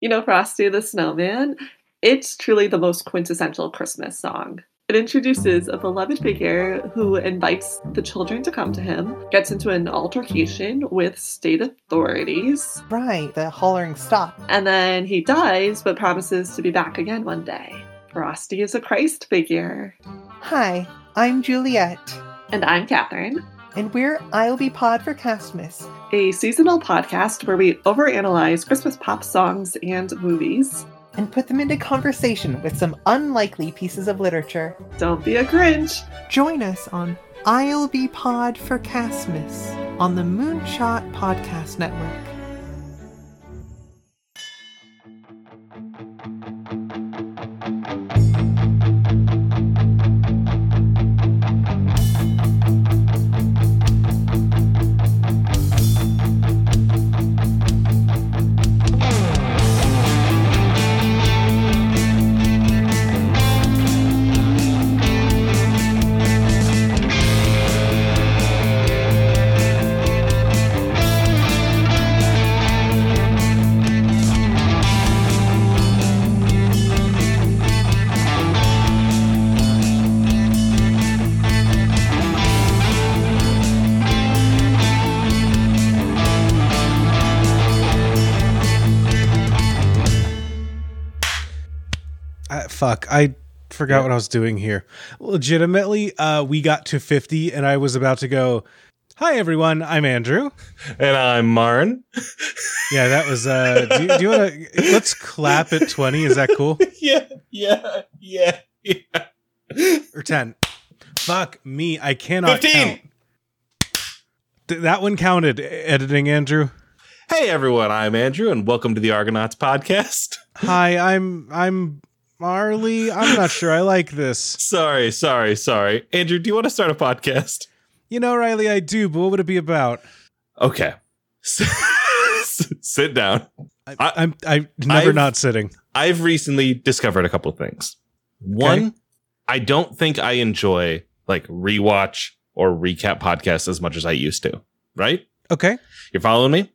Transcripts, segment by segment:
You know, Frosty the Snowman, it's truly the most quintessential Christmas song. It introduces a beloved figure who invites the children to come to him, gets into an altercation with state authorities, Right, the hollering stop. and then he dies but promises to be back again one day. Frosty is a Christ figure. Hi, I'm Juliet, And I'm Catherine, and we're I'll Be Pod for Castmas. a seasonal podcast where we overanalyze Christmas pop songs and movies. and put them into conversation with some unlikely pieces of literature. Don't be a Grinch. Join us on I'll Be Pod for Castmas on the Moonshot Podcast Network. Fuck, I forgot what I was doing here. Legitimately, uh, we got to 50 and I was about to go, Hi everyone, I'm Andrew. And I'm Marn. Yeah, that was uh do, you- do you wanna let's clap at 20, is that cool? yeah, yeah, yeah, yeah. Or 10. Fuck me, I cannot 15. count. Th- that one counted, editing Andrew. Hey everyone, I'm Andrew, and welcome to the Argonauts podcast. Hi, I'm I'm Marley. I'm not sure I like this. Sorry, sorry, sorry. Andrew, do you want to start a podcast? You know, Riley, I do, but what would it be about? Okay. Sit down. I, I- I'm I'm never I've- not sitting. I've recently discovered a couple of things. One, I don't think I enjoy like rewatch or recap podcasts as much as I used to. Right? Okay. You're following me?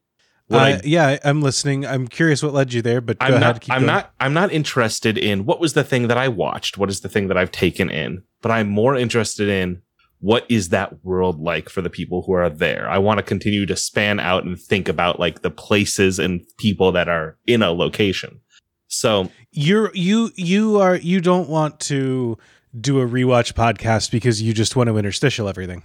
Uh, I yeah, I'm listening. I'm curious what led you there, but go I'm ahead. not. keep I'm going. not. I'm not interested in what was the thing that I watched. What is the thing that I've taken in? But I'm more interested in what is that world like for the people who are there. I want to continue to span out and think about like the places and people that are in a location. So You're you you are you don't want to do a rewatch podcast because you just want to interstitial everything.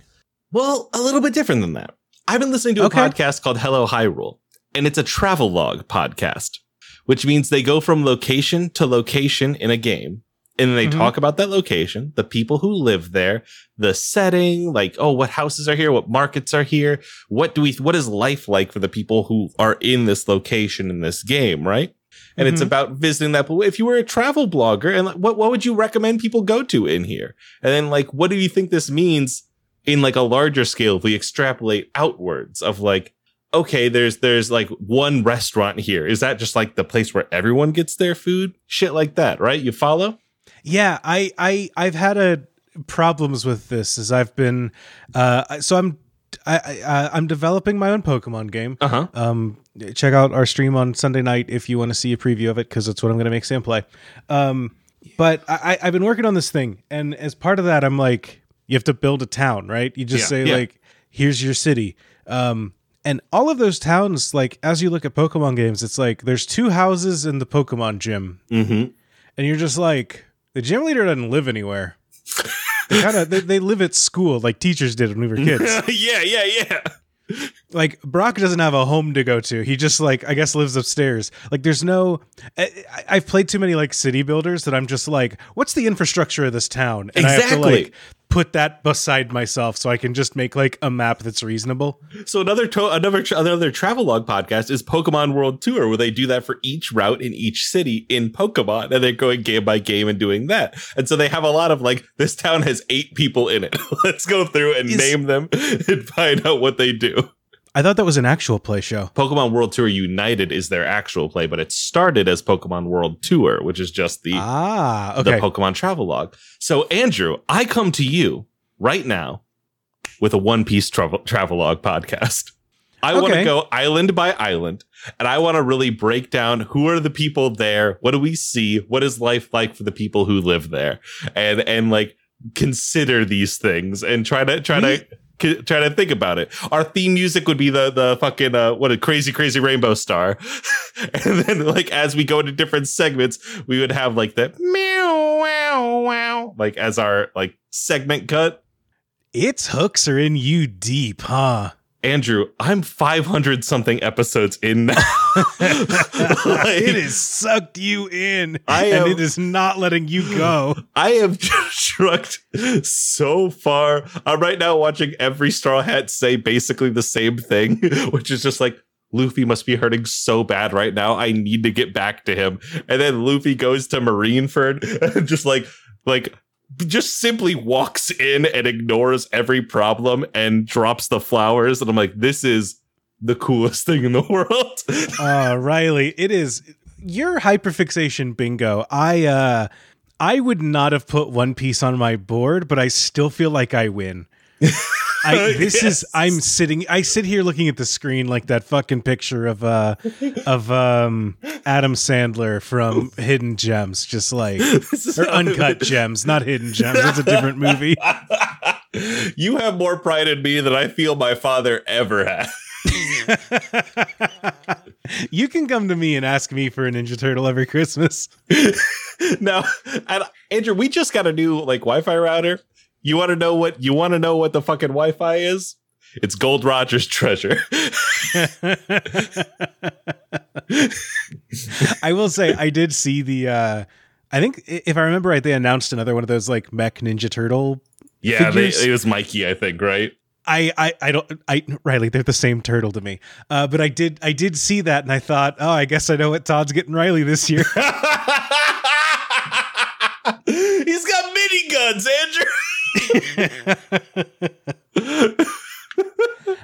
Well, a little bit different than that. I've been listening to a Okay. podcast called Hello Hyrule, and it's a travel log podcast, which means they go from location to location in a game. And they Mhm. talk about that location, the people who live there, the setting, like, oh, what houses are here? What markets are here? What do we, what is life like for the people who are in this location in this game, right? And it's Mhm. about visiting that. If you were a travel blogger, and like, what, what would you recommend people go to in here? And then, like, what do you think this means in like a larger scale if we extrapolate outwards of like okay there's there's like one restaurant here is that just like the place where everyone gets their food shit like that right you follow Yeah, I I I've had a problems with this as I've been uh so I'm I, I uh, I'm developing my own Pokemon game. uh-huh Um, check out our stream on Sunday night if you want to see a preview of it because that's what I'm going to make Sam play. Um, but I, I- I've been working on this thing, and as part of that, I'm like, you have to build a town, right? You just Yeah, say yeah. like, here's your city. Um, and all of those towns, like as you look at Pokemon games, it's like there's two houses in the Pokemon gym, mm-hmm and you're just like, the gym leader doesn't live anywhere. they kind of they, they live at school like teachers did when we were kids. yeah yeah yeah like Brock doesn't have a home to go to. He just like I guess lives upstairs. Like there's no. I, I've played too many like city builders that I'm just like, what's the infrastructure of this town? And I have to Exactly. like put that beside myself so I can just make like a map that's reasonable. so another to- another tra- another travel log podcast is pokemon world tour where they do that for each route in each city in pokemon and they're going game by game and doing that. And so they have a lot of like this town has eight people in it. Let's go through and Is- name them and find out what they do I thought that was an actual play show. Pokemon World Tour United is their actual play, but it started as Pokemon World Tour, which is just the Ah, the. Pokemon travel log. So Andrew, I come to you right now with a One Piece travel travel log podcast. I want to go island by island and I want to really break down who are the people there, what do we see, what is life like for the people who live there, and and like consider these things and try to try to c- try to think about it. Our theme music would be the the fucking uh, what a crazy crazy rainbow star, and then like as we go into different segments, we would have like the meow wow wow like as our like segment cut. Its hooks are in you deep, huh? Andrew, I'm 500 something episodes in now. Like, it has sucked you in, I and am- it is not letting you go. I have shrugged so far. I'm right now watching every Straw Hat say basically the same thing, which is just like, Luffy must be hurting so bad right now. I need to get back to him. And then Luffy goes to Marineford and just like, like, just simply walks in and ignores every problem and drops the flowers. And I'm like, this is the coolest thing in the world. Uh, Riley, it is your hyperfixation bingo. I uh I would not have put One Piece on my board, but I still feel like I win. I this is Yes. I'm sitting I sit here looking at the screen like that fucking picture of uh of um Adam Sandler from Hidden Gems, just like or Uncut Gems, not Hidden Gems. That's a different movie. you have more pride in me than I feel my father ever had. you can come to me and ask me for a Ninja Turtle every Christmas. now, and Andrew, we just got a new like Wi-Fi router. You want to know what you want to know what the fucking Wi-Fi is? It's Gold Roger's treasure. I will say I did see the uh I think if I remember right, they announced another one of those like mech Ninja Turtle. yeah, they, it was Mikey, I think, right? I, I I don't I Riley, they're the same turtle to me. Uh but I did I did see that and I thought, oh I guess I know what Todd's getting Riley this year. He's got mini guns, Andrew.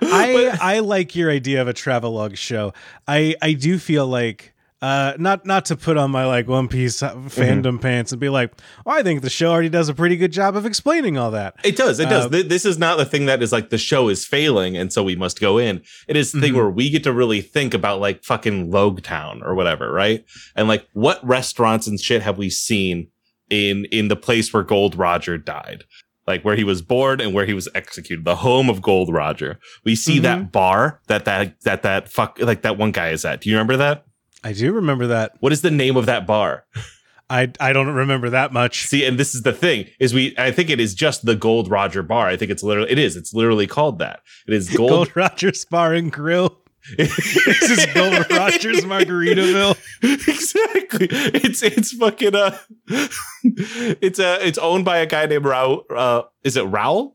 I I like your idea of a travelogue show. I I do feel like uh, not not to put on my like One Piece fandom pants and be like, oh, I think the show already does a pretty good job of explaining all that. It does. It does. Uh, Th- this is not the thing that is like the show is failing and so we must go in. It is the thing Mhm. where we get to really think about like fucking Logue Town or whatever, right? And like what restaurants and shit have we seen in in the place where Gold Roger died? Like where he was born and where he was executed, the home of Gold Roger. We see that mm-hmm. bar that that that that fuck like that one guy is at. Do you remember that? I do remember that. What is the name of that bar? I I don't remember that much. See, and this is the thing: is we. I think it is just the Gold Roger Bar. I think it's literally. It is. It's literally called that. It is Gold, Gold. Rogers Bar and Grill. This is Gold Rogers Margaritaville. exactly. It's it's fucking uh. it's uh it's owned by a guy named Raul. Uh, is it Raul?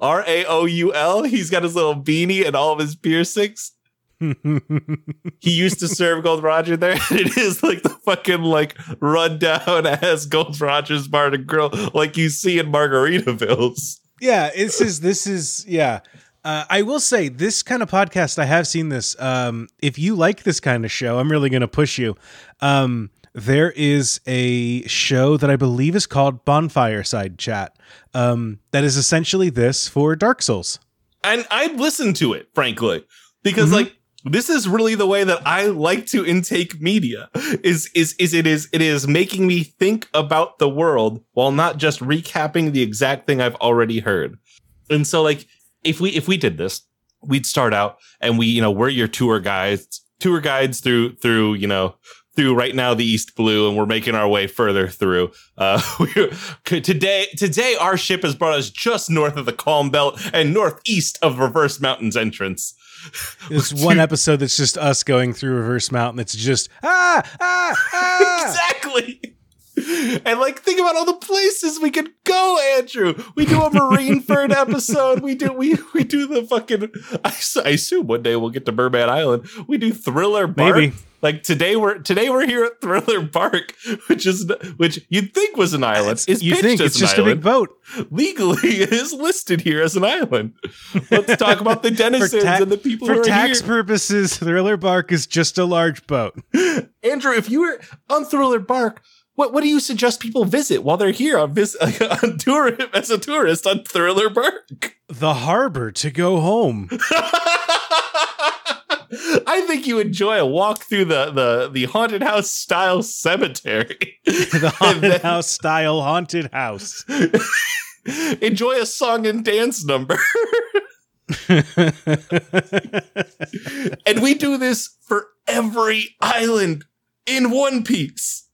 R A O U L. He's got his little beanie and all of his piercings. He used to serve Gold Roger there. And it is like the fucking like rundown as Gold Roger's Bar and Grill, like you see in Margaritavilles. yeah, this is this is yeah. Uh, I will say this kind of podcast. I have seen this. Um, if you like this kind of show, I'm really going to push you. Um, there is a show that I believe is called Bonfire Side Chat. Um, that is essentially this for Dark Souls. and I'd listen to it, frankly, because Mhm. like this is really the way that I like to intake media. Is is is it is it is making me think about the world while not just recapping the exact thing I've already heard. And so like if we if we did this, we'd start out and we you know we're your tour guides tour guides through through you know through right now the East Blue, and we're making our way further through. Uh, today, today our ship has brought us just north of the Calm Belt and northeast of Reverse Mountains entrance. It's one episode that's just us going through Reverse Mountain. It's just ah ah ah. exactly. And like, think about all the places we could go, Andrew. We do a Marineford episode. We do we we do the fucking. I assume one day we'll get to Merman Island. We do Thriller Bark. Maybe. Like today we're today we're here at Thriller Bark, which is which you'd think was an island. Is you think it's just a big boat? Legally, it is listed here as an island. Let's talk about the denizens ta- and the people For who are tax here. purposes, Thriller Bark is just a large boat. Andrew, if you were on Thriller Bark, what what do you suggest people visit while they're here on vis- on tour as a tourist on Thriller Bark? The harbor to go home. I think you enjoy a walk through the the the haunted house style cemetery. the haunted then- house style haunted house. enjoy a song and dance number. and we do this for every island in One Piece.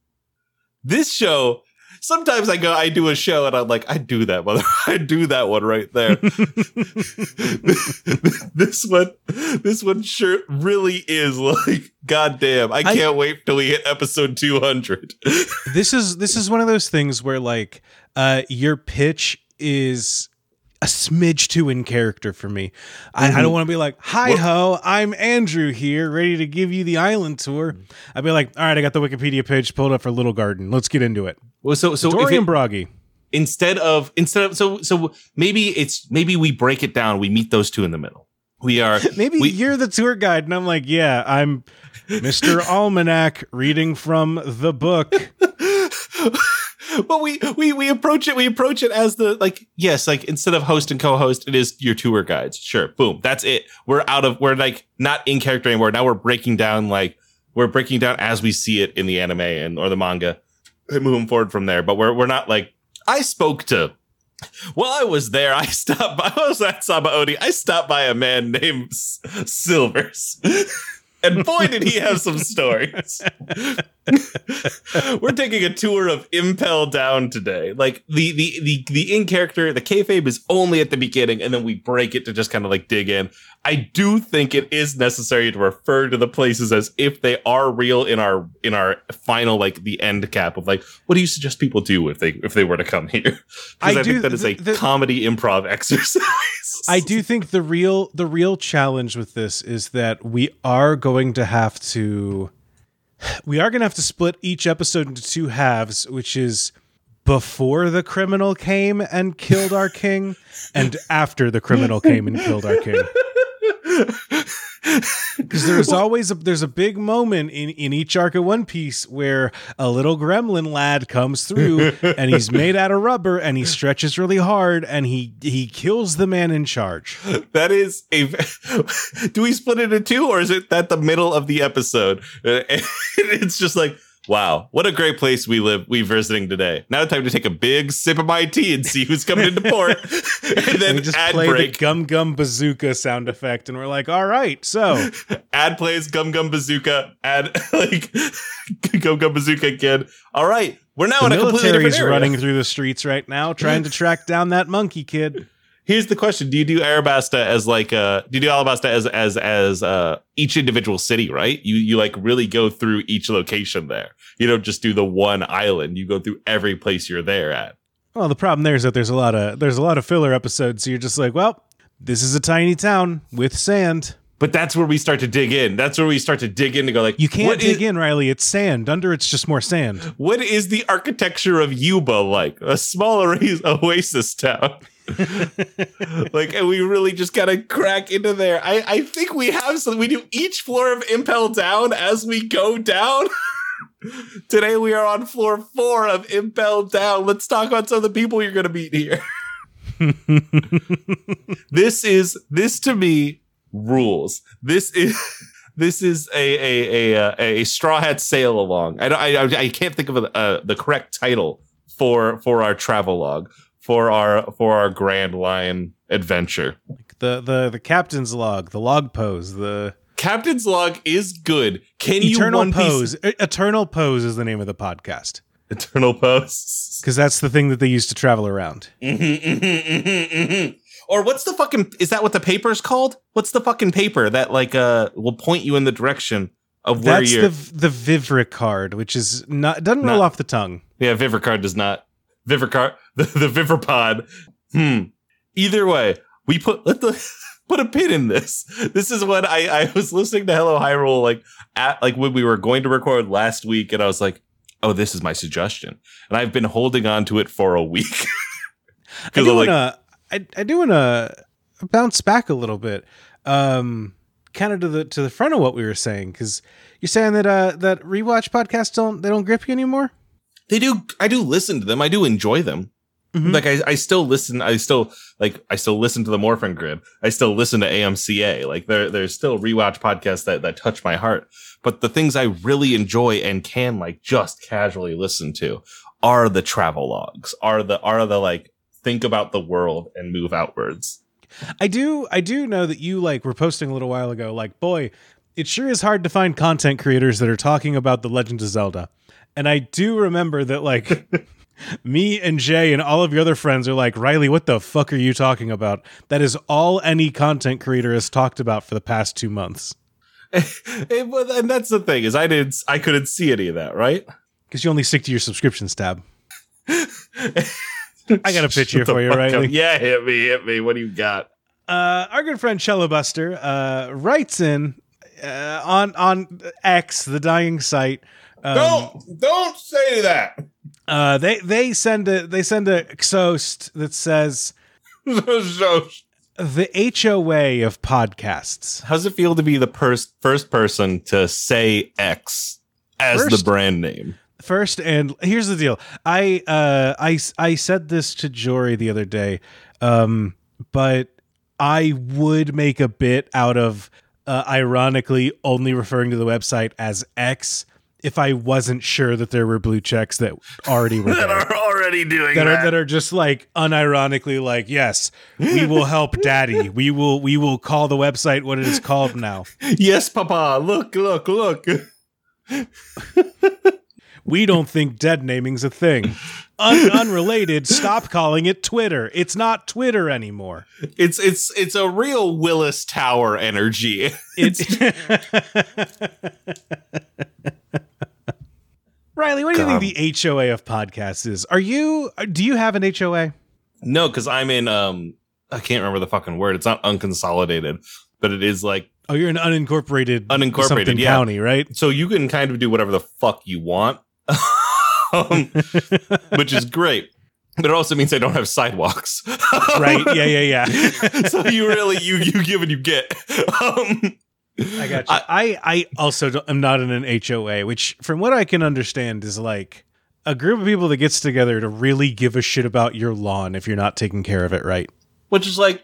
This show, sometimes I go, I do a show and I'm like, I do that, mother, I do that one right there. this one, this one sure really is like, goddamn, I I- can't wait till we hit episode 200. this is this is one of those things where like uh your pitch is a smidge too in character for me. I, I don't mm-hmm. want to be like, "Hi ho, I'm Andrew here, ready to give you the island tour." Mm-hmm. I'd be like, "All right, I got the Wikipedia page pulled up for Little Garden. Let's get into it." Well, so, so Dorian it- Bragi. instead of instead of so so maybe it's maybe we break it down we meet those two in the middle we are Maybe we, you're the tour guide, and I'm like, "Yeah, I'm Mr. Almanac, reading from the book." but we we we approach it we approach it as the like yes like instead of host and co-host it is your tour guides sure boom that's it we're out of we're like not in character anymore now we're breaking down like we're breaking down as we see it in the anime and or the manga and moving forward from there but we're we're not like i spoke to while I was there, I stopped by. I was at Sabaody. I stopped by a man named S- Silvers. And boy, did he have some stories. We're taking a tour of Impel Down today. Like the the the the in character, the kayfabe is only at the beginning, and then we break it to just kind of like dig in. I do think it is necessary to refer to the places as if they are real in our in our final like the end cap of like what do you suggest people do if they if they were to come here? Because I I, do- think that is a the- comedy improv exercise. I do think the real the real challenge with this is that we are going to have to we are going to have to split each episode into two halves, which is before the criminal came and killed our king and after the criminal came and killed our king. Because there's always a there's a big moment in in each arc of One Piece where a little gremlin lad comes through and he's made out of rubber and he stretches really hard and he he kills the man in charge. That is a. Do we split it in two, or is it that the middle of the episode? It's just like, wow, what a great place we live. We visiting today. Now time to take a big sip of my tea and see who's coming into port, and And then we just ad play break. the gum gum bazooka sound effect and we're like, all right, so ad plays Gum Gum Bazooka. Ad like Gum Gum Bazooka again. All right, we're now the in a completely different area. running through the streets right now trying to track down that monkey kid. Here's the question: Do you do Arabasta as like uh do you do Alabasta as as as uh each individual city, right? You you like really go through each location there. You don't just do the one island. You go through every place you're there at. Well, the problem there is that there's a lot of there's a lot of filler episodes, so you're just like, well, this is a tiny town with sand. But that's where we start to dig in. That's where we start to dig in to go like You can't dig is- in, Riley. It's sand. Under it's just more sand. What is the architecture of Yuba like? A small oasis town. like, and we really just gotta crack into there. I, I think we have some. We do each floor of Impel Down as we go down. Today we are on floor four of Impel Down. Let's talk about some of the people you're gonna meet here. this is this to me rules. This is this is a a a uh, a, a straw hat sail along. I I I- can't think of a, uh, the correct title for for our travel log for our for our Grand Line adventure. The the the captain's log, the log pose, the Captain's log is good. Can you eternal one pose. piece Eternal pose is the name of the podcast eternal pose? because that's the thing that they used to travel around. Mhm, mhm, mhm, mhm. Or what's the fucking? Is that what the paper's called? What's the fucking paper that like uh will point you in the direction of where That's you're? the the Vivre card, which is not doesn't roll off the tongue. Yeah, Vivre card does not. Vivre card, the, the Vivripod. Hmm. Either way, we put let the put a pin in this. This is what I I was listening to Hello Hyrule like at like when we were going to record last week, and I was like, oh, this is my suggestion, and I've been holding on to it for a week. I do like, wanna I, I do wanna bounce back a little bit. Um kind of to the to the front of what we were saying, because you're saying that uh that rewatch podcasts don't they don't grip you anymore? They do. I do listen to them. I do enjoy them. Mhm. Like I, I still listen. I still like. I still listen to the Morphin Grid. I still listen to AMCA. Like there, there's still rewatch podcasts that that touch my heart. But the things I really enjoy and can like just casually listen to are the travel logs. Are the are the like think about the world and move outwards. I do I do know that you like were posting a little while ago like boy it sure is hard to find content creators that are talking about the Legend of Zelda. And I do remember that like me and Jay and all of your other friends are like Riley what the fuck are you talking about? That is all any content creator has talked about for the past 2 months. and, and that's the thing is I didn't I couldn't see any of that right. Cuz you only stick to your subscriptions tab. I got a pitch here Shut for you, Riley. up. Yeah, hit me, hit me. What do you got? Uh, our good friend Cello Buster uh, writes in uh, on on X, the dying site. Um, don't don't say that. Uh, they they send a they send a xost that says so, the HOA of podcasts. how's it feel to be the pers- first person to say X as First- the brand name? First, and here's the deal. I uh I I said this to Jory the other day, um, but I would make a bit out of uh, ironically only referring to the website as X if I wasn't sure that there were blue checks that already were that there. are already doing that that. are that are just like unironically like yes we will help daddy we will we will call the website what it is called now yes, Papa. Look, look, look. we don't think dead naming's a thing Un- unrelated stop calling it twitter it's not twitter anymore It's it's it's a real Willis Tower energy. it riley what do you God. think the hoa of podcasts is are you do you have an hoa no, because I'm in um I can't remember the fucking word. It's not unconsolidated, but it is like oh you're an unincorporated Unincorporated, yeah. county right so you can kind of do whatever the fuck you want. Um, which is great. But it also means I don't have sidewalks. right yeah yeah yeah so you really you you give and you get. Um, I got you. I, I, also don't, am not in an HOA, which, from what I can understand, is like a group of people that gets together to really give a shit about your lawn if you're not taking care of it right. which is like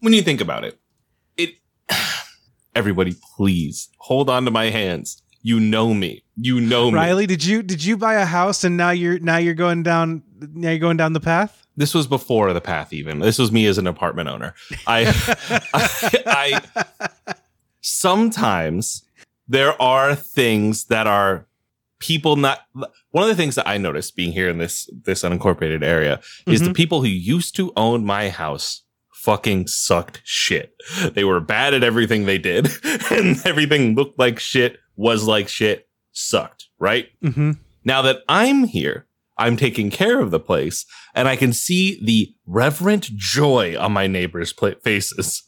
when you think about it, it. Everybody, please hold on to my hands. You know me. You know me. Riley, did you did you buy a house and now you're now you're going down now you're going down the path? This was before the path. Even this was me as an apartment owner. I, I, I sometimes there are things that are people not one of the things that i noticed being here in this this unincorporated area is the mm-hmm. people who used to own my house fucking sucked shit they were bad at everything they did and everything looked like shit was like shit sucked right Mm-hmm. now that I'm here, I'm taking care of the place and I can see the reverent joy on my neighbors' pla- faces.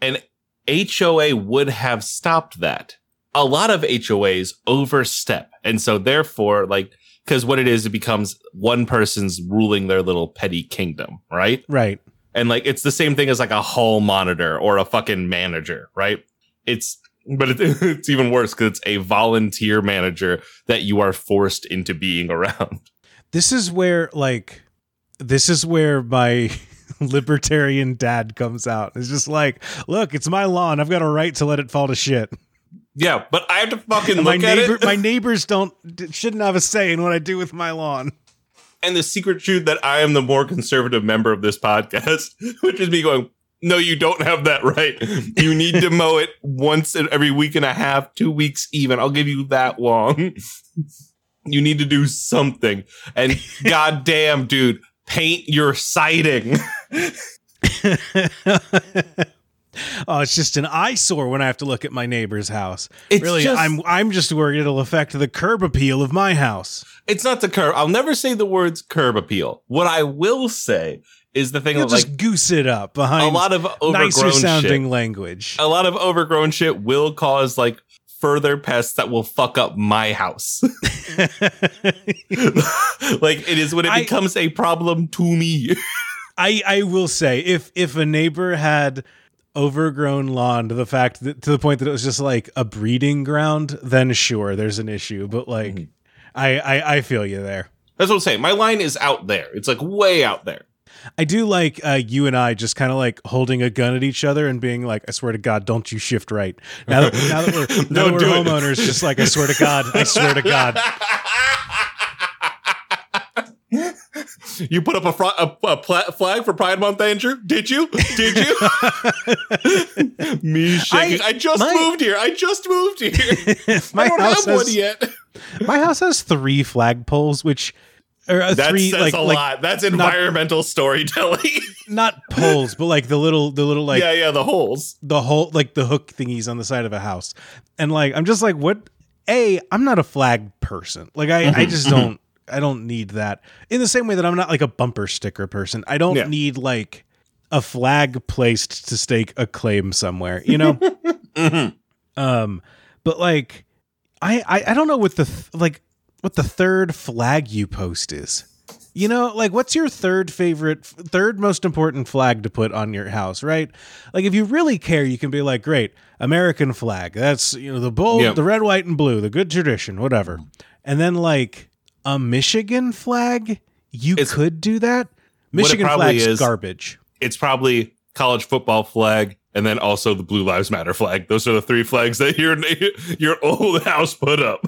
And HOA would have stopped that. A lot of HOAs overstep. And so therefore, like, cause what it is, it becomes one person's ruling their little petty kingdom, right? Right. And like, it's the same thing as like a hall monitor or a fucking manager, right? It's, but it, it's even worse because it's a volunteer manager that you are forced into being around. This is where like this is where my libertarian dad comes out. It's just like, look, it's my lawn. I've got a right to let it fall to shit. Yeah, but I have to fucking my look at neighbor, it. my neighbors don't shouldn't have a say in what I do with my lawn. and the secret truth that I am the more conservative member of this podcast, which is me going, no, you don't have that right. You need to mow it once every week and a half, two weeks even. I'll give you that long. you need to do something. And goddamn, dude, paint your siding. oh, it's just an eyesore when I have to look at my neighbor's house. It's really, just- I'm I'm just worried it'll affect the curb appeal of my house. It's not the curb. I'll never say the words curb appeal. What I will say is the thing You'll that like just goose it up behind a lot of overgrown nicer sounding shit. language. A lot of overgrown shit will cause like further pests that will fuck up my house. like it is when it I- becomes a problem to me. I I will say if if a neighbor had overgrown lawn to the fact that to the point that it was just like a breeding ground, then sure, there's an issue. But like, Mhm. I, I I feel you there. That's what I'm saying. My line is out there. It's like way out there. I do like uh, you and I just kind of like holding a gun at each other and being like, "I swear to God, don't you shift right." Now that, now that we're, now that we're do it. homeowners, just like I swear to God, I swear to God. you put up a, fr- a, a pla- flag for Pride Month, Andrew? Did you? Did you? Me shaking. I, I- just my- moved here. I just moved here. My I don't house have one yet. my house has three flagpoles, which or uh, That three says like a like lot. That's environmental storytelling. not poles, but like the little the little like yeah, yeah, the holes. the whole like the hook thingies on the side of a house and like i'm just like what a i'm not a flag person like i Mm-hmm, i just don't i don't need that in the same way that i'm not like a bumper sticker person i don't Yeah. need like a flag placed to stake a claim somewhere you know Mhm. um but like I, I i don't know what the th- like what the third flag you post is. You know like what's your third favorite third most important flag to put on your house right? Like if you really care you can be like great american flag. That's you know the bold Yep. the red white and blue the good tradition whatever. Mm-hmm. And then like a michigan flag? You It's- could do that? michigan flag is- garbage. It's probably college football flag and then also the Blue Lives Matter flag. Those are the three flags that your your old house put up.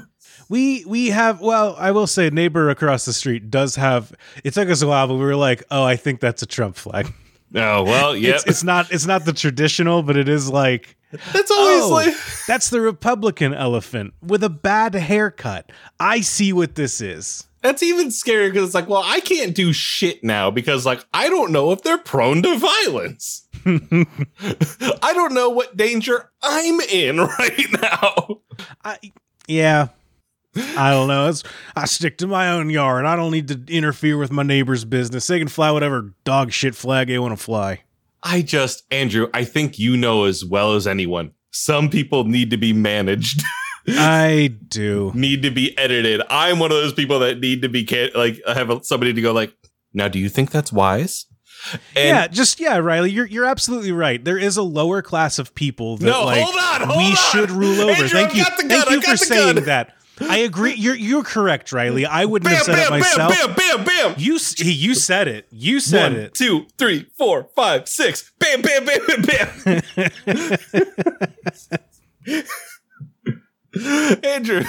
We we have well, I will say, neighbor across the street does have. It took us a while, but we were like, oh, I think that's a Trump flag. Oh well, yeah. It's, it's not it's not the traditional, but it is like That's always oh, like that's the Republican elephant with a bad haircut. I see what this is. that's even scarier because it's like, well, I can't do shit now because like I don't know if they're prone to violence. I don't know what danger I'm in right now. I yeah. I don't know. It's, I stick to my own yard. I don't need to interfere with my neighbor's business. They can fly whatever dog shit flag they want to fly. I just, Andrew, I think you know as well as anyone. Some people need to be managed, I do. need to be edited. I'm one of those people that need to be ca- like I have somebody to go like, now, do you think that's wise? And yeah, just yeah, Riley, you're you're absolutely right. There is a lower class of people that No, like hold on, hold we on. should rule over. Andrew, Thank I've you, got the thank gun, you I've for got the saying gun. that. I agree. You're you're correct, Riley. I wouldn't bam, have said bam, it bam, myself. bam, bam, bam. You you said it. You said One, it. two, three, four, five, six. Bam, bam, bam, bam, bam. Andrew,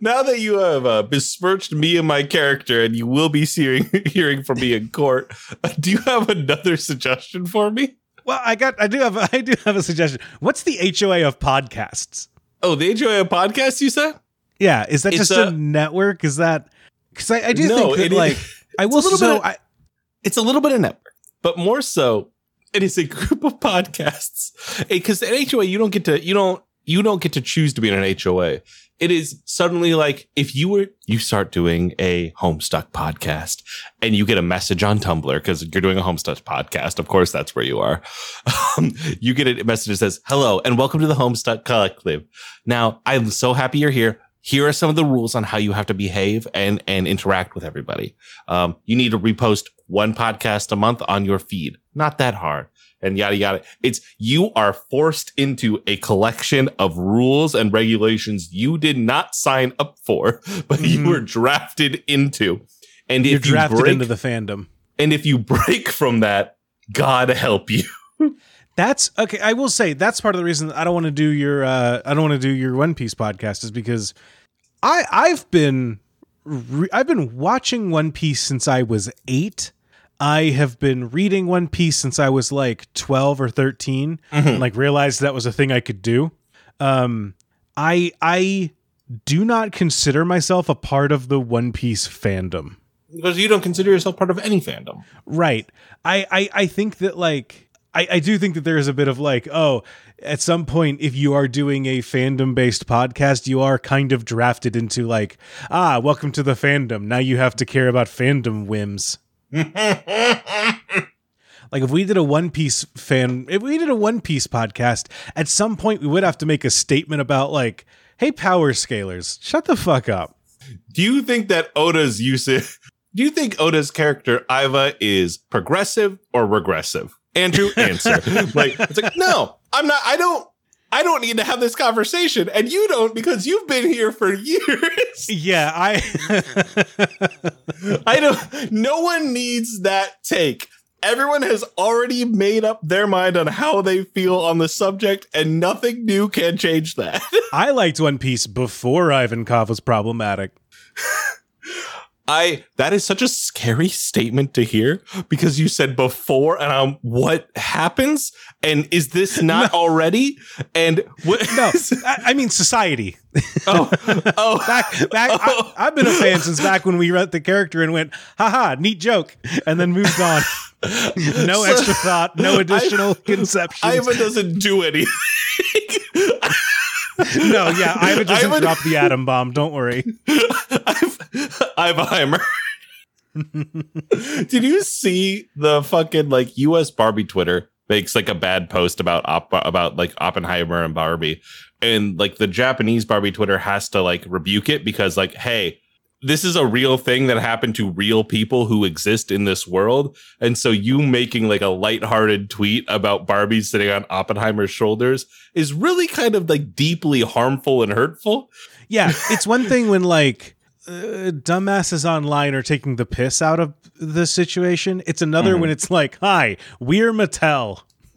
now that you have uh, besmirched me and my character, and you will be hearing hearing from me in court, uh, do you have another suggestion for me? Well, I got. I do have. I do have a suggestion. What's the HOA of podcasts? Oh, the HOA of podcasts, you said? Yeah, is that It's just a, a- network? Is that because I, I do No, think that it like I will so of- I, It's a little bit of network, but more so, it is a group of podcasts. Because at HOA, you don't get to you don't you don't get to choose to be in an HOA. It is suddenly like if you were you start doing a Homestuck podcast and you get a message on Tumblr because you're doing a Homestuck podcast. Of course, that's where you are. Um, you get a message that says, "Hello and welcome to the Homestuck Collective." Now, I'm so happy you're here. Here are some of the rules on how you have to behave and and interact with everybody. Um, you need to repost one podcast a month on your feed. Not that hard. And yada yada. It's you are forced into a collection of rules and regulations you did not sign up for, but you Mhm. were drafted into. And you're if you drafted break, into the fandom. and if you break from that, God help you. That's okay. I will say that's part of the reason I don't want to do your uh, I don't want to do your One Piece podcast is because I I've been re- I've been watching One Piece since I was eight. I have been reading One Piece since I was like twelve or 13 and like realized that was a thing I could do. Um, I I do not consider myself a part of the One Piece fandom. Because you don't consider yourself part of any fandom. Right. I, I, I think that like I, I do think that there is a bit of like, oh, at some point, if you are doing a fandom based podcast, you are kind of drafted into like, ah, welcome to the fandom. Now you have to care about fandom whims. Like if we did a One Piece fan, if we did a One Piece podcast, at some point we would have to make a statement about like, hey, power scalers, shut the fuck up. Do you think that Oda's usage? Do you think Oda's character Iva is progressive or regressive? Andrew, answer. like it's like no, I'm not. I don't. I don't need to have this conversation, and you don't because you've been here for years. Yeah, I I don't. No one needs that take. Everyone has already made up their mind on how they feel on the subject, and nothing new can change that. I liked One Piece before Ivankov was problematic. I that is such a scary statement to hear because you said before, and I'm what happens, and is this not already? And what? No, I, I mean society. oh, oh, Back, back. I, oh. I've been a fan since back when we read the character and went, "Haha, neat joke," and then moved on. No So- extra thought, no additional conceptions. Ivan doesn't do anything. No, yeah, Ivan doesn't Ivan- drop the atom bomb. Don't worry. I've, Iveheimer. Did you see the fucking like US Barbie Twitter makes like a bad post about op- about like Oppenheimer and Barbie and like the Japanese Barbie Twitter has to like rebuke it because like hey this is a real thing that happened to real people who exist in this world and so you making like a lighthearted tweet about Barbie sitting on Oppenheimer's shoulders is really kind of like deeply harmful and hurtful Yeah, it's one thing when like uh, dumbasses online are taking the piss out of the situation. It's another Mhm. when it's like, "Hi, we're Mattel."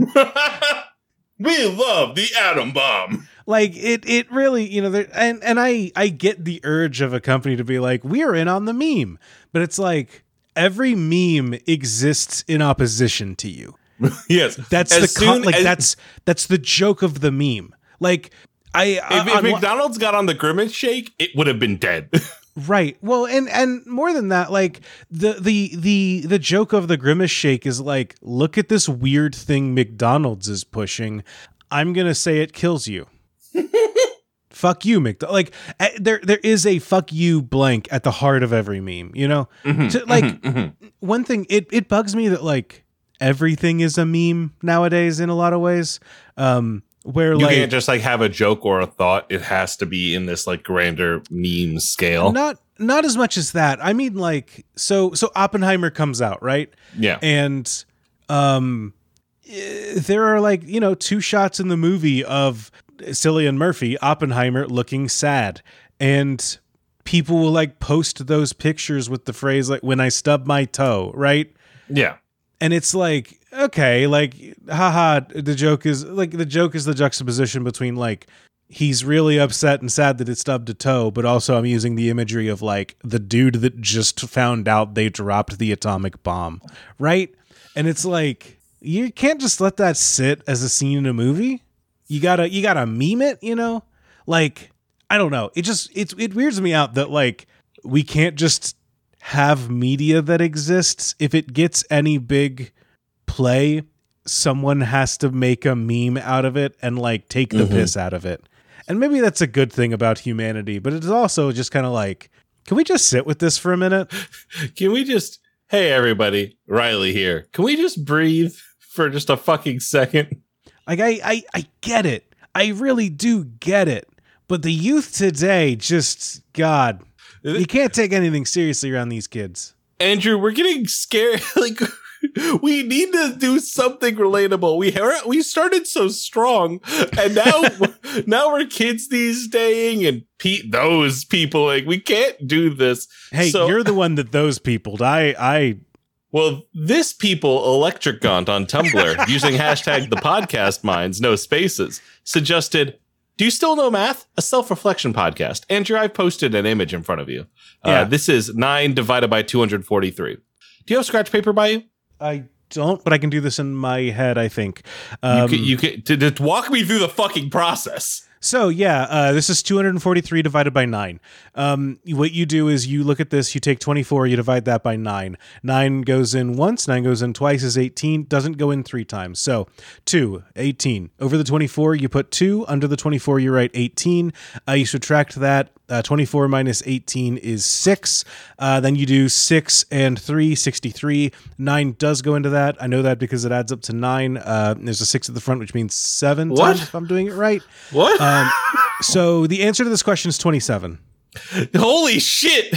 we love the atom bomb. Like it, it really, you know, there, and and I, I get the urge of a company to be like, we're in on the meme, but it's like every meme exists in opposition to you. Yes, That's As the con- like as- that's that's the joke of the meme. Like I, If, if on McDonald's got on the grimace shake, it would have been dead. Right. Well, and and more than that, like the the the the joke of the grimace shake is like, look at this weird thing McDonald's is pushing. I'm gonna say it kills you. fuck you, McDonald. Like eh, there there is a fuck you blank at the heart of every meme. You know, To- like one thing it it bugs me that like everything is a meme nowadays in a lot of ways. Um, where you like can't just like have a joke or a thought. It has to be in this like grander meme scale. not not as much as that. I mean, like so so Oppenheimer comes out right, yeah, and um, eh, there are like you know two shots in the movie of Cillian Murphy Oppenheimer looking sad, and people will like post those pictures with the phrase like "when I stub my toe," right? yeah. and it's like okay like haha the joke is like the joke is the juxtaposition between like he's really upset and sad that it stubbed a toe but also i'm using the imagery of like the dude that just found out they dropped the atomic bomb right and it's like you can't just let that sit as a scene in a movie you gotta you gotta meme it you know like i don't know it just it's it weirds me out that like we can't just have media that exists if it gets any big play someone has to make a meme out of it and like take the Mhm. piss out of it and maybe that's a good thing about humanity but it's also just kind of like can we just sit with this for a minute Can we just? Hey, everybody, Riley here. Can we just breathe for just a fucking second? Like i i, I get it i really do get it but the youth today just god you can't take anything seriously around these kids Andrew, we're getting scared. Like, we need to do something relatable. We we started so strong, and now now we're kids these days, and Pete, those people, like, we can't do this. hey So- you're the one that those people i i Well, this people, Electric Gaunt on Tumblr, using hashtag the podcast mines, no spaces, suggested, Do you still know math? A self reflection podcast. Andrew, I've posted an image in front of you. Yeah. Uh, this is 9 divided by 243. Do you have scratch paper by you? i don't but i can do this in my head i think you um, can, you can to, to walk me through the fucking process. So yeah, uh, this is 243 divided by nine. Um, what you do is you look at this, you take 24, you divide that by nine. Nine goes in once, nine goes in twice is 18, doesn't go in three times. So two, 18. Over the 24, you put two. Under the 24, you write 18. Uh, you subtract that. Uh, 24 minus 18 is 6. Uh, then you do 6 and 3, 63. 9 does go into that. I know that because it adds up to 9. Uh, there's a 6 at the front, which means 7 What? times if I'm doing it right. What? Um, so the answer to this question is 27. Holy shit.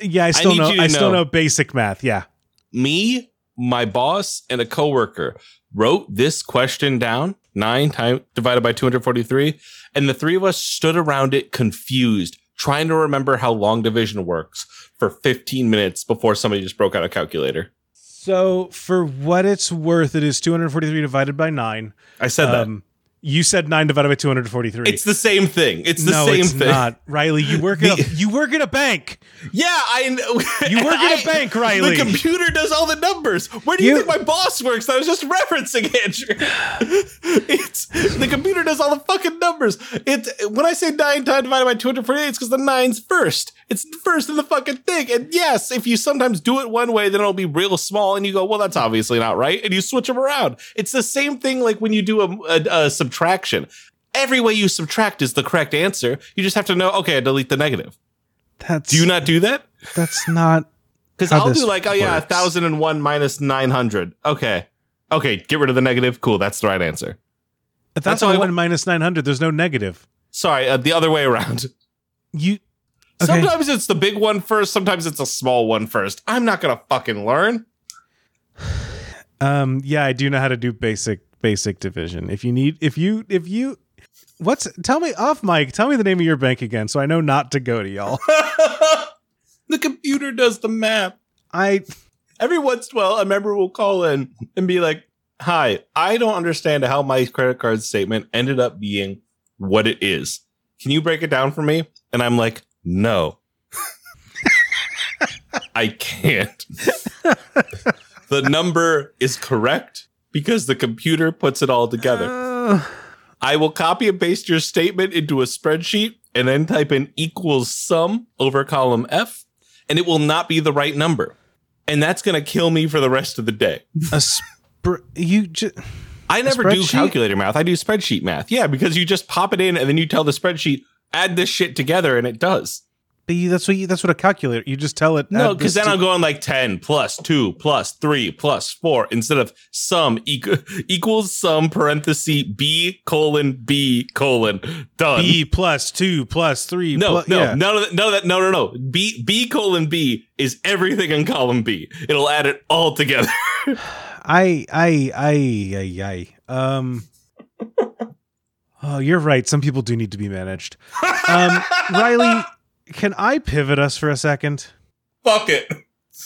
Yeah, I still need know. I still know. know basic math. Yeah. Me, my boss, and a coworker wrote this question down nine time divided by 243. And the three of us stood around it confused, trying to remember how long division works for 15 minutes before somebody just broke out a calculator. So for what it's worth, it is 243 divided by nine. I said that. Um, You said nine divided by 243. It's the same thing. It's the no, same it's thing. not. Riley, you work at a, you work at a bank. Yeah, I. You work at a bank, Riley. The computer does all the numbers. Where do you, You- think my boss works? I was just referencing Andrew. it's the computer does all the fucking numbers. It when I say nine times divided by two hundred forty-eight, it's because the nine's first. It's first in the fucking thing. And yes, if you sometimes do it one way, then it'll be real small, and you go, "Well, that's obviously not right," and you switch them around. It's the same thing like when you do a, a, a subtraction. Every way you subtract is the correct answer. You just have to know. Okay, I delete the negative. That's Do you not do that? That's not. Because I'll do like, oh yeah, works. thousand and one minus nine hundred. Okay, okay, get rid of the negative. Cool, that's the right answer. That's, That's all how I one minus 900. There's no negative. Sorry, uh, the other way around. You. Okay. Sometimes it's the big one first. Sometimes it's a small one first. I'm not gonna fucking learn. Um. Yeah, I do know how to do basic basic division. If you need, if you, if you, what's? Tell me off, Mike. Tell me the name of your bank again, so I know not to go to y'all. the computer does the math. I. Every once in a while, a member will call in and be like, "Hi, I don't understand how my credit card statement ended up being what it is. Can you break it down for me?" And I'm like, "No, I can't." the number is correct because the computer puts it all together. Uh, I will copy and paste your statement into a spreadsheet and then type in equals sum over column F, and it will not be the right number. And that's going to kill me for the rest of the day. a sp- you just. I never do calculator math. I do spreadsheet math. Yeah, because you just pop it in and then you tell the spreadsheet, add this shit together, and it does. But you, that's what you, that's what a calculator. You just tell it. No, because then to- I'm going like 10 plus 2 plus 3 plus 4 instead of sum equ- equals sum parenthesis B colon B colon done. B plus two plus three. No, plus, no, yeah. none of that. None of that. No, no, no. B B colon B is everything in column B. It'll add it all together. I, I, I, I, I. Um. Oh, you're right. Some people do need to be managed. Um, Riley, can I pivot us for a second? Fuck it.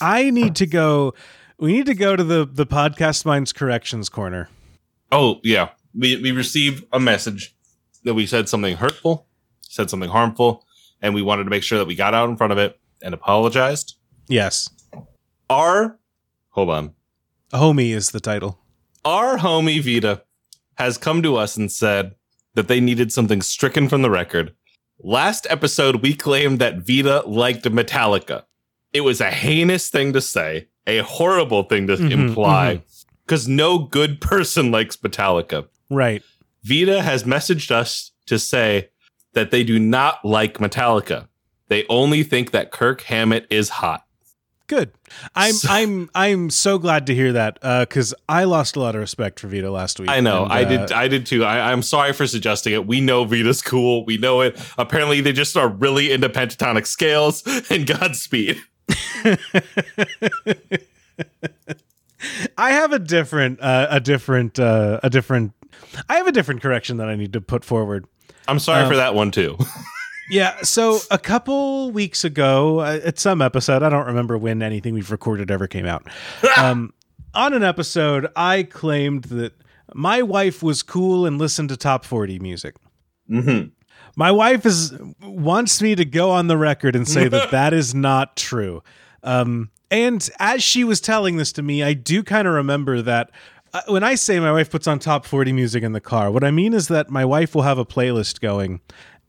I need to go. We need to go to the the podcast mines corrections corner. Oh yeah, we we received a message that we said something hurtful, said something harmful, and we wanted to make sure that we got out in front of it and apologized. Yes, Our hold on, homie is the title. our homie Vita has come to us and said that they needed something stricken from the record. Last episode, we claimed that Vita liked Metallica. It was a heinous thing to say, a horrible thing to Mhm, imply, because no good person likes Metallica. Right. Vita has messaged us to say that they do not like Metallica. They only think that Kirk Hammett is hot. Good. I'm So- I'm I'm so glad to hear that because I lost a lot of respect for Vita last week. I know. and, I uh, did. I did too. I, I'm sorry for suggesting it. We know Vita's cool. We know it. Apparently, they just are really into pentatonic scales and Godspeed. I have a different uh, a different uh, a different. I have a different correction that I need to put forward. I'm sorry Um, for that one too. Yeah, so a couple weeks ago, uh, at some episode, I don't remember when anything we've recorded ever came out. Um, on an episode, I claimed that my wife was cool and listened to top 40 music. mm-hmm. My wife is wants me to go on the record and say that that is not true. Um, and as she was telling this to me, I do kind of remember that uh, when I say my wife puts on top 40 music in the car, what I mean is that my wife will have a playlist going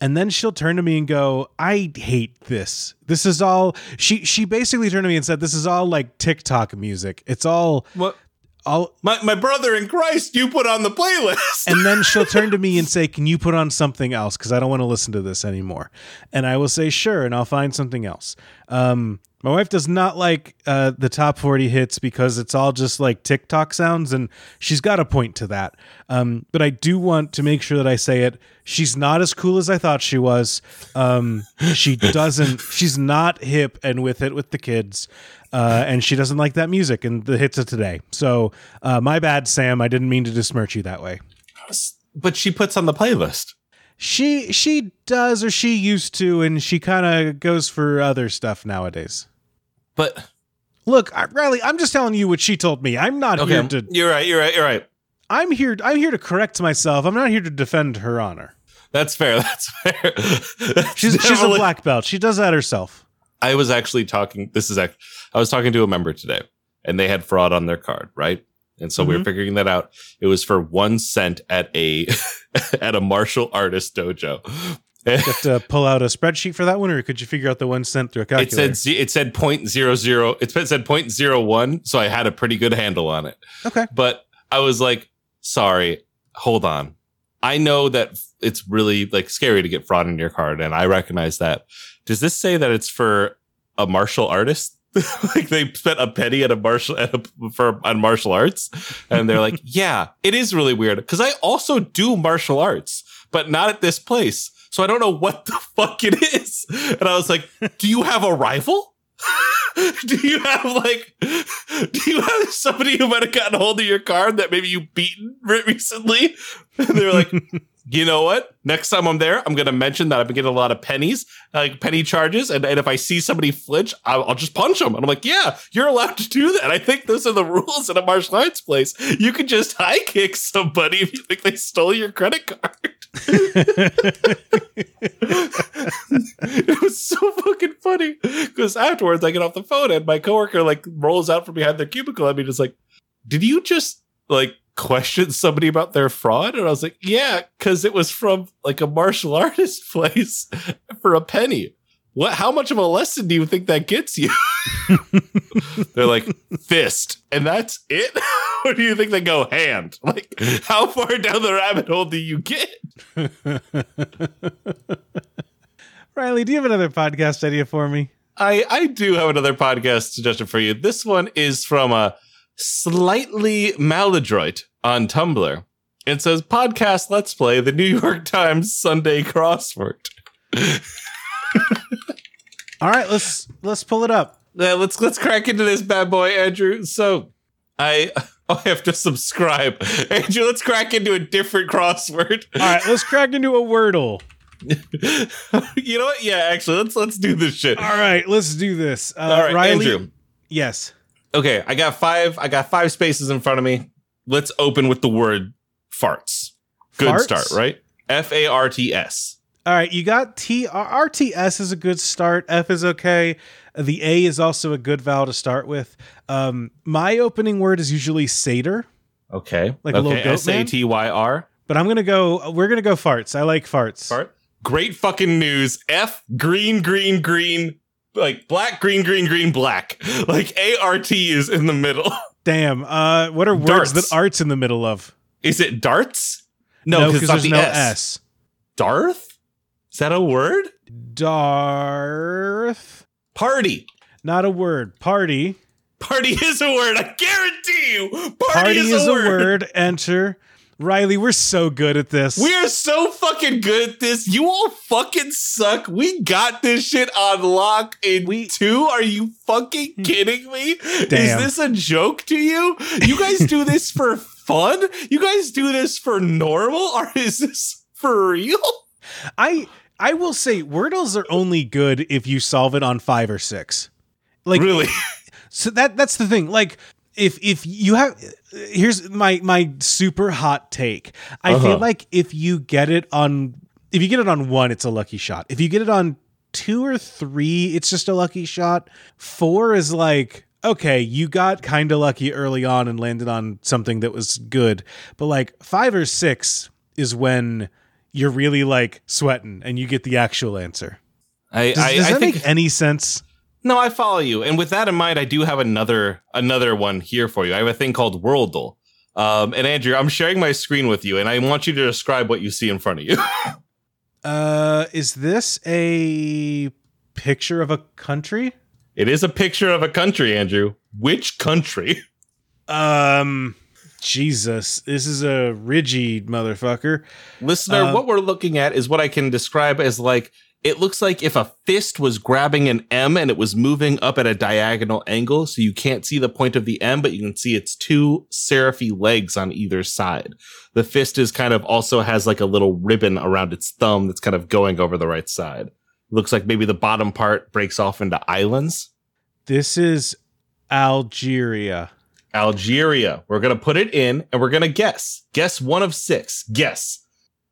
and then she'll turn to me and go, "I hate this. This is all." She she basically turned to me and said, "This is all like TikTok music. It's all What? All." My my brother in Christ, you put on the playlist. And then she'll turn to me and say, "Can you put on something else? Because I don't want to listen to this anymore." And I will say, "Sure," and I'll find something else. Um, my wife does not like uh, the top forty hits because it's all just like TikTok sounds, and she's got a point to that. Um, but I do want to make sure that I say it. She's not as cool as I thought she was. Um, she doesn't. She's not hip and with it with the kids. Uh, and she doesn't like that music and the hits of today. So, uh, my bad, Sam. I didn't mean to besmirch you that way. but she puts on the playlist. She she does or she used to, and she kind of goes for other stuff nowadays. But Look, I, Riley, I'm just telling you what she told me. I'm not okay, here to. you're right. You're right. You're right. I'm here. I'm here to correct myself. I'm not here to defend her honor. That's fair. That's fair. That's She's she's a black belt. She does that herself. I was actually talking. This is act. I was talking to a member today, and they had fraud on their card, right? And so we were Mhm. figuring that out. It was for one cent at a at a martial artist dojo. You have to pull out a spreadsheet for that one, or could you figure out the one cent through a calculator? It said it said point zero zero. It said point zero one, so I had a pretty good handle on it. okay. But I was like, sorry, hold on. I know that it's really like scary to get fraud in your card, and I recognize that. Does this say that it's for a martial artist? like they spent a penny at a martial at a, for on martial arts, and they're like, yeah, it is really weird because I also do martial arts, but not at this place. So I don't know what the fuck it is. And I was like, do you have a rival? do you have like do you have somebody who might have gotten hold of your card that maybe you beaten recently and they're like you know what? Next time i'm there i'm gonna mention that i've been getting a lot of pennies like penny charges and, and if i see somebody flinch I'll, I'll just punch them and i'm like yeah you're allowed to do that. I think those are the rules in a martial arts place. You can just high kick somebody if you think they stole your credit card. It was so fucking funny because afterwards I get off the phone and my coworker like rolls out from behind their cubicle at me is like, "Did you just like question somebody about their fraud?" And I was like, "Yeah, because it was from like a martial artist place for a penny." What? How much of a lesson do you think that gets you? They're like fist, and that's it. or do you think they go hand? Like, how far down the rabbit hole do you get? Riley, do you have another podcast idea for me? I I do have another podcast suggestion for you. This one is from a slightly maladroit on Tumblr. It says podcast Let's Play the New York Times Sunday crossword. All right, let's let's pull it up. Uh, let's let's crack into this bad boy, Andrew. So I I have to subscribe. Andrew, let's crack into a different crossword. All right, let's crack into a Wordle. you know what? Yeah, actually, let's let's do this shit. All right, let's do this. Uh, All right, Riley, Andrew. Yes. Okay, I got five. I got five spaces in front of me. Let's open with the word farts. Good Farts? start, right? F A R T S. All right, you got T R T S is a good start. F is okay. The A is also a good vowel to start with. Um, my opening word is usually satyr, Okay, Like a little okay. goat S A T Y R. but I'm gonna go. We're gonna go farts. I like farts. Fart. Great fucking news. F green green green like black green green green black. Like A R T is in the middle. Damn. Uh, what are words Darts. that art's in the middle of? Is it darts? No, because it's not there's the no S. S. Darth? Is that a word? Darth. Party. Not a word. Party. Party is a word. I guarantee you. Party, Party is, a, word. Enter. Riley, we're so good at this. We are so fucking good at this. You all fucking suck. We got this shit on lock in We- two. Are you fucking hmm. kidding me? Damn. Is this a joke to you? You guys do this for fun? You guys do this for normal? Or is this for real? I I will say Wordles are only good if you solve it on five or six. Like really? so that that's the thing. Like if if you have here's my my super hot take. I Uh-huh. feel like if you get it on if you get it on one, it's a lucky shot. If you get it on two or three, it's just a lucky shot. Four is like okay, you got kind of lucky early on and landed on something that was good. But like five or six is when you're really like sweating and you get the actual answer. I, Does, I, does I that think make any sense? No, I follow you. And with that in mind, I do have another another one here for you. I have a thing called Worldle. Um, and Andrew, I'm sharing my screen with you, and I want you to describe what you see in front of you. Uh, is this a picture of a country? it is a picture of a country, Andrew. Which country? Um, Jesus, this is a ridgy motherfucker. Listener, Uh, what we're looking at is what I can describe as like it looks like if a fist was grabbing an M and it was moving up at a diagonal angle, so you can't see the point of the M, but you can see its two seraphy legs on either side. The fist is kind of also has like a little ribbon around its thumb that's kind of going over the right side. Looks like maybe the bottom part breaks off into islands. This is Algeria. Algeria. We're going to put it in and we're going to guess. Guess one of six. Guess.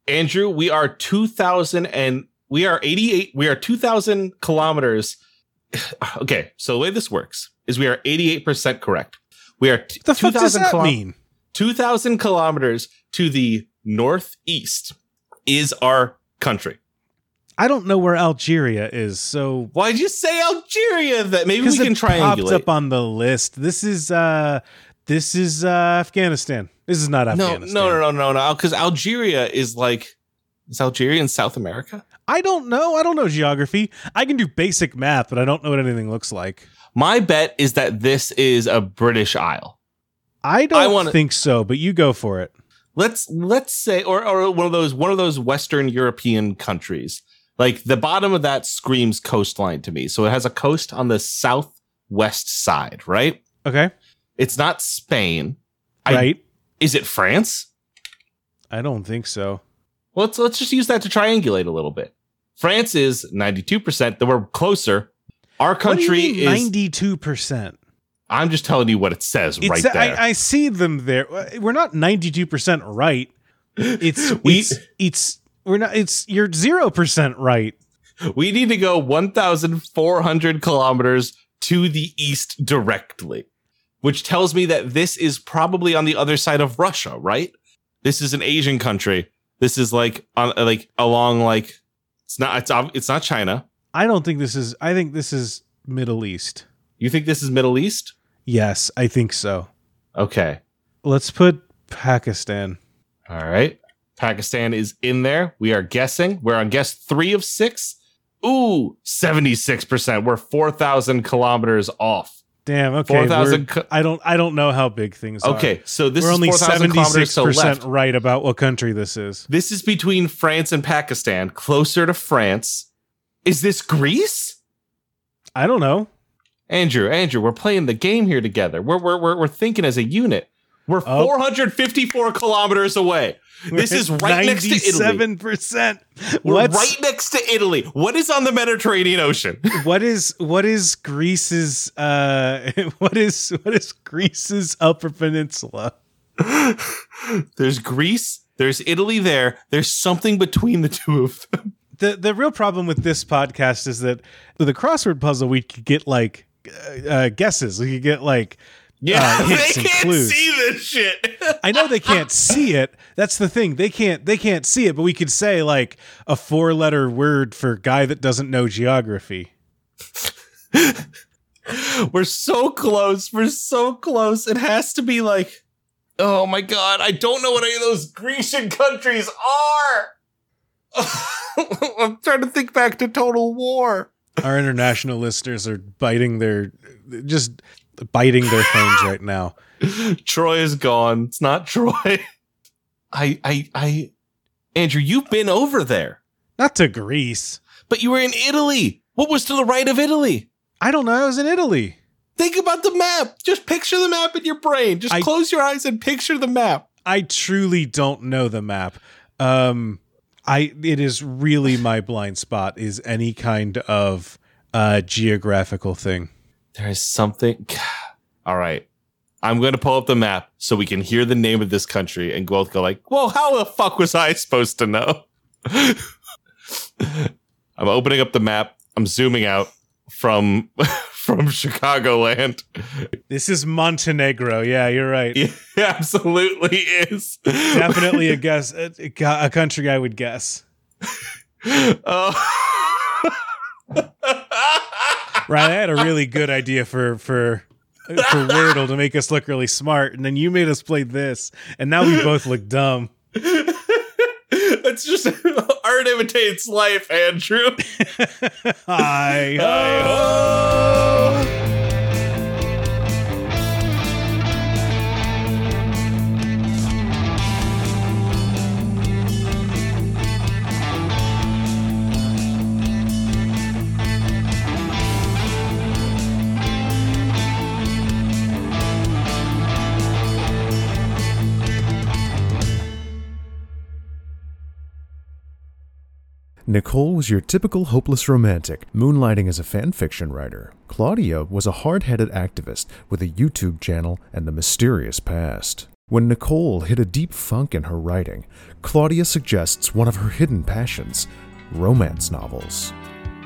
Andrew, we are 2000 and we are 88 we are 2000 kilometers okay so the way this works is we are 88% correct we are t- does 2000 that kilo- mean? 2000 kilometers to the northeast is our country I don't know where Algeria is, so why'd you say algeria that maybe we can it popped up on the list. This is uh this is uh Afghanistan. This is not Afghanistan. no no no no no because algeria is like is algeria in south america I don't know. I don't know geography. I can do basic math, but I don't know what anything looks like. my bet is that this is a british isle I don't wanna- think so, but you go for it. let's let's say or or one of those one of those western european countries like the bottom of that screams coastline to me so it has a coast on the southwest side right Okay. it's not spain I- Right. is it france I don't think so. well, let's let's just use that to triangulate a little bit france is 92% then we're closer our country is ninety-two percent. i'm just telling you what it says right there I, I see them there. We're not ninety-two percent right. It's We- it's it's we're not. It's you're zero percent right. we need to go 1400 kilometers to the east directly which tells me that this is probably on the other side of russia right this is an asian country this is like on like along like it's not it's it's not china I don't think this is. I think this is Middle East. you think this is middle east Yes, I think so. okay Let's put Pakistan. all right pakistan is in there we are guessing we're on guess three of six ooh 76% we're 4000 kilometers off Damn. Okay. 4000 co- I don't. I don't know how big things are. okay so this we're is only seventy six percent right about what country this is. This is between France and Pakistan, closer to France. Is this Greece? I don't know. Andrew, Andrew, we're playing the game here together. We're we're we're, we're thinking as a unit. We're Oh. 454 kilometers away. This is right next to Italy. Ninety-seven percent. We're What's right next to Italy. What is on the Mediterranean Ocean? what is what is Greece's uh what is what is Greece's Upper Peninsula? there's Greece, there's Italy there. There's something between the two of them. The the real problem with this podcast is that with a crossword puzzle we could get like uh, uh, guesses. We could get like Yeah, uh, they can't clues. see this shit. I know they can't see it. That's the thing. They can't they can't see it, but we could say like a four letter word for guy that doesn't know geography. We're so close. We're so close. It has to be like, oh my god, I don't know what any of those Grecian countries are. I'm trying to think back to Total War. Our international listeners are biting their just biting their phones right now. Troy is gone. It's not Troy. I, I, I, Andrew, you've been over there, Not to Greece. but you were in Italy. What was to the right of Italy? I don't know. I was in Italy. Think about the map. Just picture the map in your brain. Just I- close your eyes and picture the map. I truly don't know the map. Um, I it is really my blind spot is any kind of uh geographical thing. There is something. All right. I'm going to pull up the map so we can hear the name of this country and both go like, well, how the fuck was I supposed to know? I'm opening up the map. I'm zooming out from from Chicagoland. This is Montenegro. Yeah, you're right. It absolutely is. Definitely a guess. A, a country I would guess. Oh. Right, I had a really good idea for for for Wordle to make us look really smart, and then you made us play this, and now we both look dumb. It's just art imitates life, Andrew. Hi, hi, Oh. Nicole was your typical hopeless romantic, moonlighting as a fan fiction writer. Claudia was a hard headed activist with a YouTube channel and a mysterious past. When Nicole hit a deep funk in her writing, Claudia suggests one of her hidden passions romance novels.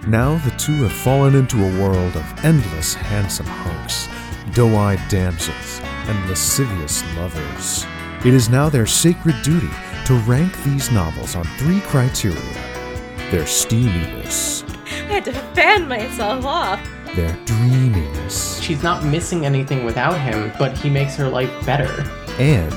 Now the two have fallen into a world of endless handsome hunks, doe eyed damsels, and lascivious lovers. It is now their sacred duty to rank these novels on three criteria their steaminess, I had to fan myself off. their dreaminess, She's not missing anything without him, but he makes her life better. and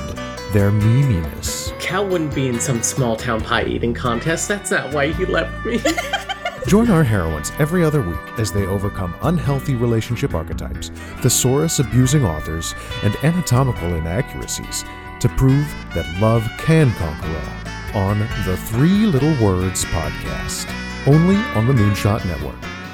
their meminess. Cal wouldn't be in some small town pie eating contest. That's not why he left me. Join our heroines every other week as they overcome unhealthy relationship archetypes, thesaurus abusing authors, and anatomical inaccuracies to prove that love can conquer all on the Three Little Words podcast, only on the Moonshot Network.